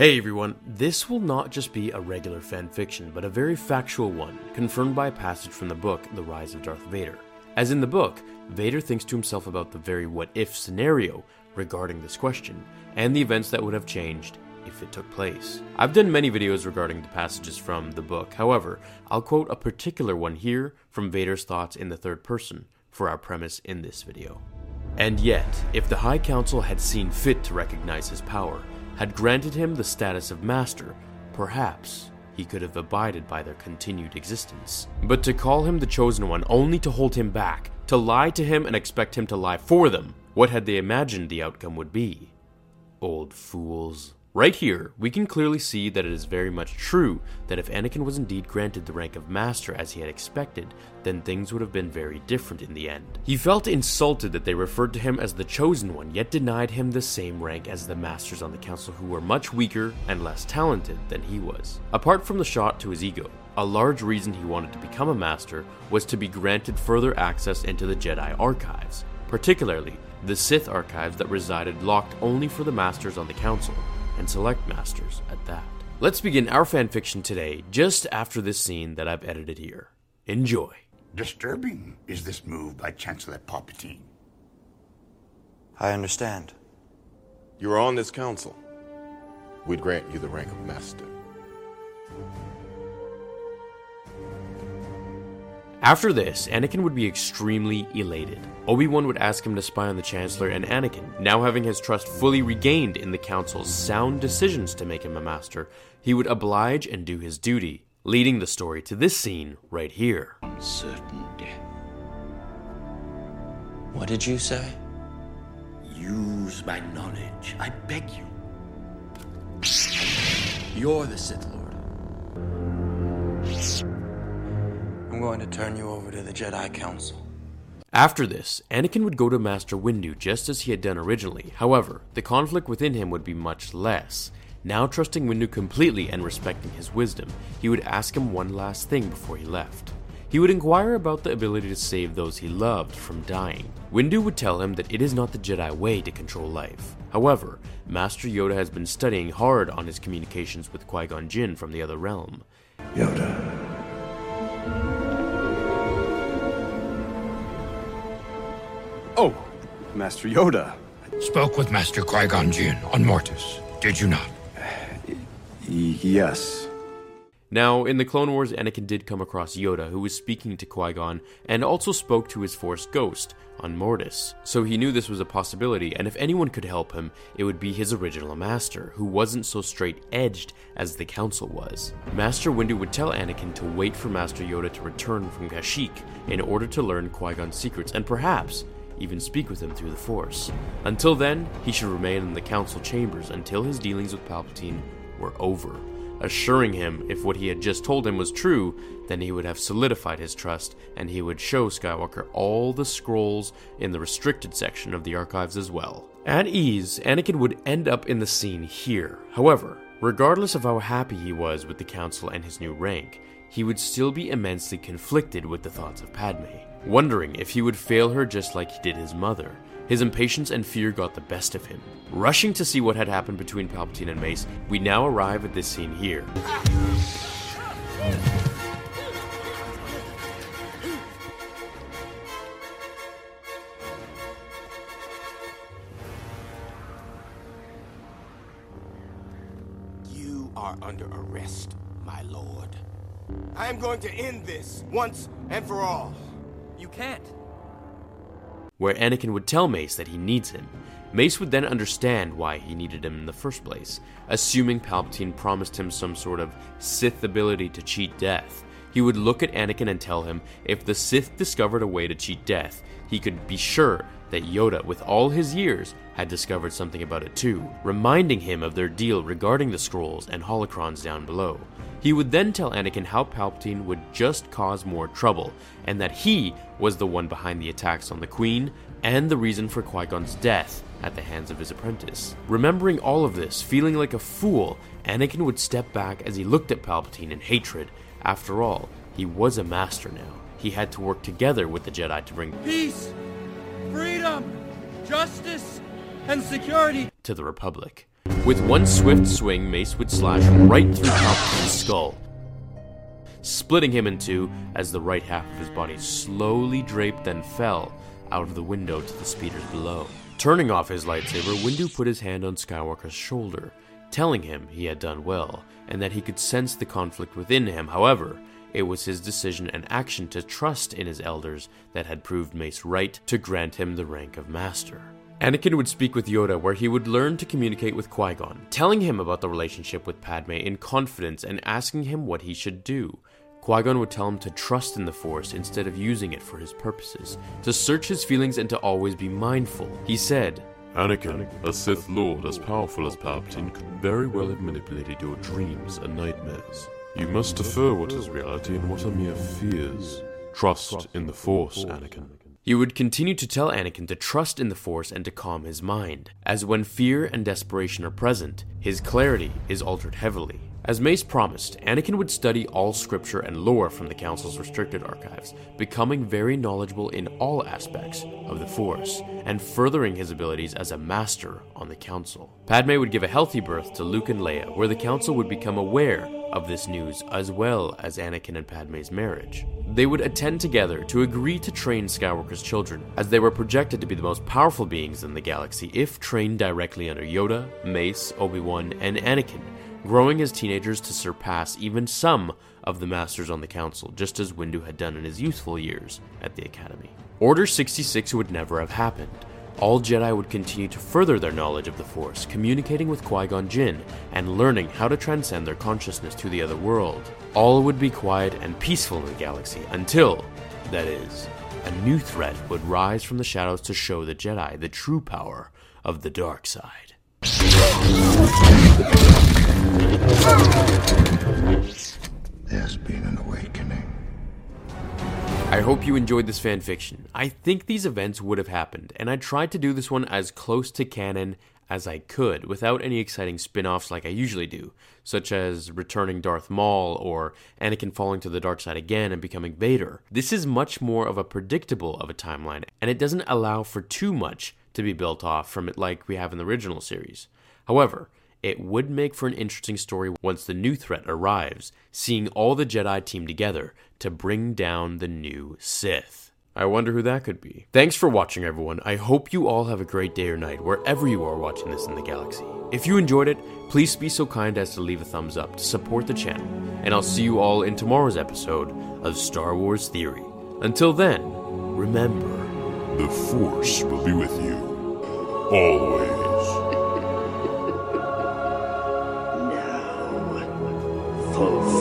Hey everyone, this will not just be a regular fan fiction, but a very factual one, confirmed by a passage from the book The Rise of Darth Vader. As in the book, Vader thinks to himself about the very what if scenario regarding this question, and the events that would have changed if it took place. I've done many videos regarding the passages from the book, however, I'll quote a particular one here from Vader's thoughts in the third person for our premise in this video. And yet, if the High Council had seen fit to recognize his power, had granted him the status of master, perhaps he could have abided by their continued existence. But to call him the chosen one only to hold him back, to lie to him and expect him to lie for them, what had they imagined the outcome would be? Old fools. Right here, we can clearly see that it is very much true that if Anakin was indeed granted the rank of Master as he had expected, then things would have been very different in the end. He felt insulted that they referred to him as the Chosen One, yet denied him the same rank as the Masters on the Council who were much weaker and less talented than he was. Apart from the shot to his ego, a large reason he wanted to become a Master was to be granted further access into the Jedi archives, particularly the Sith archives that resided locked only for the Masters on the Council and select masters at that. Let's begin our fanfiction today just after this scene that I've edited here. Enjoy. Disturbing is this move by Chancellor Palpatine. I understand. You are on this council. We'd grant you the rank of master. After this, Anakin would be extremely elated. Obi-Wan would ask him to spy on the Chancellor and Anakin, now having his trust fully regained in the Council's sound decisions to make him a master, he would oblige and do his duty, leading the story to this scene right here. Certain death. What did you say? Use my knowledge, I beg you. You're the Sith Lord. I'm going to turn you over to the Jedi Council. After this, Anakin would go to Master Windu just as he had done originally. However, the conflict within him would be much less. Now trusting Windu completely and respecting his wisdom, he would ask him one last thing before he left. He would inquire about the ability to save those he loved from dying. Windu would tell him that it is not the Jedi way to control life. However, Master Yoda has been studying hard on his communications with Qui Gon Jinn from the other realm. Yoda. Oh, Master Yoda. Spoke with Master Qui-Gon Jinn on Mortis, did you not? Yes. Now, in the Clone Wars, Anakin did come across Yoda, who was speaking to Qui Gon, and also spoke to his Force ghost on Mortis. So he knew this was a possibility, and if anyone could help him, it would be his original master, who wasn't so straight edged as the Council was. Master Windu would tell Anakin to wait for Master Yoda to return from Kashyyyk in order to learn Qui Gon's secrets, and perhaps even speak with him through the Force. Until then, he should remain in the Council chambers until his dealings with Palpatine were over assuring him if what he had just told him was true, then he would have solidified his trust and he would show Skywalker all the scrolls in the restricted section of the archives as well. At ease, Anakin would end up in the scene here. However, regardless of how happy he was with the Council and his new rank, he would still be immensely conflicted with the thoughts of Padme, wondering if he would fail her just like he did his mother. His impatience and fear got the best of him. Rushing to see what had happened between Palpatine and Mace, we now arrive at this scene here. You are under arrest, my lord. I am going to end this once and for all. You can't. Where Anakin would tell Mace that he needs him. Mace would then understand why he needed him in the first place, assuming Palpatine promised him some sort of Sith ability to cheat death. He would look at Anakin and tell him if the Sith discovered a way to cheat death, he could be sure that Yoda, with all his years, had discovered something about it too, reminding him of their deal regarding the scrolls and holocrons down below. He would then tell Anakin how Palpatine would just cause more trouble, and that he was the one behind the attacks on the Queen and the reason for Qui Gon's death at the hands of his apprentice. Remembering all of this, feeling like a fool, Anakin would step back as he looked at Palpatine in hatred. After all, he was a master now. He had to work together with the Jedi to bring Peace, freedom, justice, and security to the Republic. With one swift swing, Mace would slash right through Palpatine's skull, splitting him in two as the right half of his body slowly draped then fell out of the window to the speeders below. Turning off his lightsaber, Windu put his hand on Skywalker's shoulder, telling him he had done well and that he could sense the conflict within him. However, it was his decision and action to trust in his elders that had proved Mace right to grant him the rank of Master. Anakin would speak with Yoda, where he would learn to communicate with Qui Gon, telling him about the relationship with Padme in confidence and asking him what he should do. Qui Gon would tell him to trust in the Force instead of using it for his purposes, to search his feelings and to always be mindful. He said, Anakin, a Sith Lord as powerful as Palpatine could very well have manipulated your dreams and nightmares. You must defer what is reality and what are mere fears. Trust in the Force, Anakin. He would continue to tell Anakin to trust in the Force and to calm his mind, as when fear and desperation are present, his clarity is altered heavily. As Mace promised, Anakin would study all scripture and lore from the Council's restricted archives, becoming very knowledgeable in all aspects of the Force, and furthering his abilities as a master on the Council. Padme would give a healthy birth to Luke and Leia, where the Council would become aware of this news, as well as Anakin and Padme's marriage. They would attend together to agree to train Skywalker's children, as they were projected to be the most powerful beings in the galaxy if trained directly under Yoda, Mace, Obi Wan, and Anakin, growing as teenagers to surpass even some of the masters on the Council, just as Windu had done in his youthful years at the Academy. Order 66 would never have happened. All Jedi would continue to further their knowledge of the Force, communicating with Qui Gon Jinn and learning how to transcend their consciousness to the other world. All would be quiet and peaceful in the galaxy until, that is, a new threat would rise from the shadows to show the Jedi the true power of the dark side. There's been an awakening. I hope you enjoyed this fanfiction. I think these events would have happened, and I tried to do this one as close to canon as I could without any exciting spin offs like I usually do, such as returning Darth Maul or Anakin falling to the dark side again and becoming Vader. This is much more of a predictable of a timeline, and it doesn't allow for too much to be built off from it like we have in the original series. However, it would make for an interesting story once the new threat arrives, seeing all the Jedi team together to bring down the new Sith. I wonder who that could be. Thanks for watching, everyone. I hope you all have a great day or night wherever you are watching this in the galaxy. If you enjoyed it, please be so kind as to leave a thumbs up to support the channel, and I'll see you all in tomorrow's episode of Star Wars Theory. Until then, remember The Force will be with you. Always. Destiny.